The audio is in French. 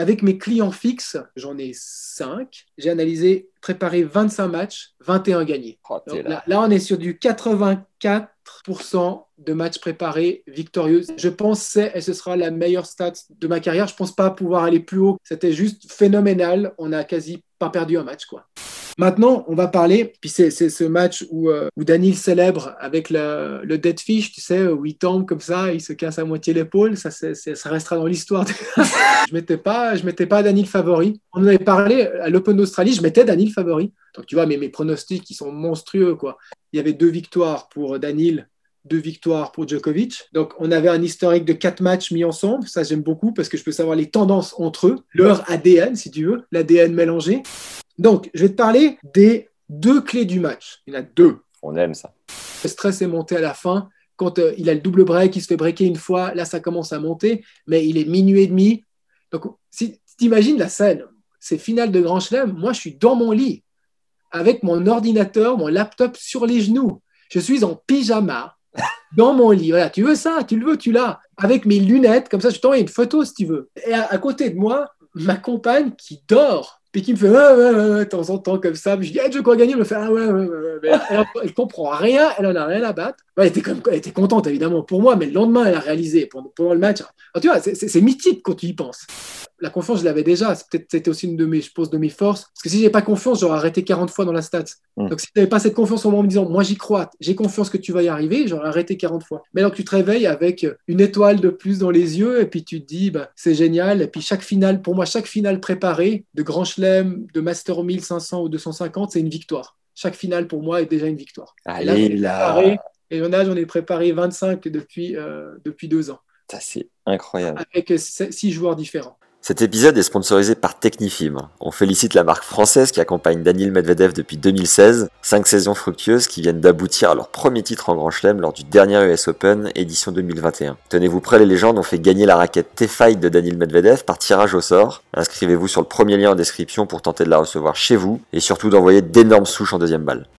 avec mes clients fixes, j'en ai 5, j'ai analysé, préparé 25 matchs, 21 gagnés. Oh, Donc là. on est sur du 84% de matchs préparés victorieux. Je pense que c'est et ce sera la meilleure stat de ma carrière. Je pense pas pouvoir aller plus haut. C'était juste phénoménal. On a quasi pas perdu un match, quoi. Maintenant, on va parler, puis c'est ce match où, euh, où Daniel célèbre avec le, le dead fish, tu sais, où il tombe comme ça, il se casse à moitié l'épaule, ça, ça restera dans l'histoire. je mettais pas, je mettais pas Daniel favori. On en avait parlé à l'Open d'Australie, je mettais Daniel favori. Donc tu vois, mais mes pronostics, ils sont monstrueux, quoi. Il y avait deux victoires pour Daniel, deux victoires pour Djokovic. Donc on avait un historique de quatre matchs mis ensemble, ça j'aime beaucoup parce que je peux savoir les tendances entre eux, leur ADN, si tu veux, l'ADN mélangé. Donc, je vais te parler des deux clés du match. Il y en a deux. On aime ça. Le stress est monté à la fin. Quand euh, il a le double break, il se fait breaker une fois, là, ça commence à monter, mais il est minuit et demi. Donc, si tu imagines la scène, c'est finale de Grand Chelem, moi, je suis dans mon lit, avec mon ordinateur, mon laptop sur les genoux. Je suis en pyjama, dans mon lit. Voilà, tu veux ça, tu le veux, tu l'as. Avec mes lunettes, comme ça, je t'envoie une photo si tu veux. Et à, à côté de moi, ma compagne qui dort, puis qui me fait ouais, ouais, ouais, ouais, de temps en temps comme ça. Puis je dis, hey, je crois gagner? Elle me fait ah ouais, ouais, ouais. Mais elle, comprend rien, elle en a rien à battre. Elle, était comme, elle était contente évidemment pour moi, mais le lendemain, elle a réalisé pendant, le match. Alors, tu vois, c'est mythique quand tu y penses. La confiance, je l'avais déjà. C'était aussi une de mes, je pense, de mes forces. Parce que si j'ai pas confiance, j'aurais arrêté 40 fois dans la stat. Mm. Donc si tu n'avais pas cette confiance en moi en me disant, moi j'y crois, j'ai confiance que tu vas y arriver, j'aurais arrêté 40 fois. Mais alors que tu te réveilles avec une étoile de plus dans les yeux et puis tu te dis, bah, c'est génial. Et puis chaque finale, pour moi, chaque finale préparée de Grand Chelem, de Master 1500 ou 250, c'est une victoire. Chaque finale pour moi est déjà une victoire. Et là, Allez ai là. préparé- Et j'en ai, j'en ai préparé 25 depuis, euh, depuis deux ans, Ça, c'est incroyable. avec six joueurs différents. Cet épisode est sponsorisé par Technifibre. On félicite la marque française qui accompagne Daniel Medvedev depuis 2016. Cinq saisons fructueuses qui viennent d'aboutir à leur premier titre en Grand Chelem lors du dernier US Open édition 2021. Tenez-vous prêts, les légendes ont fait gagner la raquette T-Fight de Daniel Medvedev par tirage au sort. Inscrivez-vous sur le premier lien en description pour tenter de la recevoir chez vous et surtout d'envoyer d'énormes souches en deuxième balle.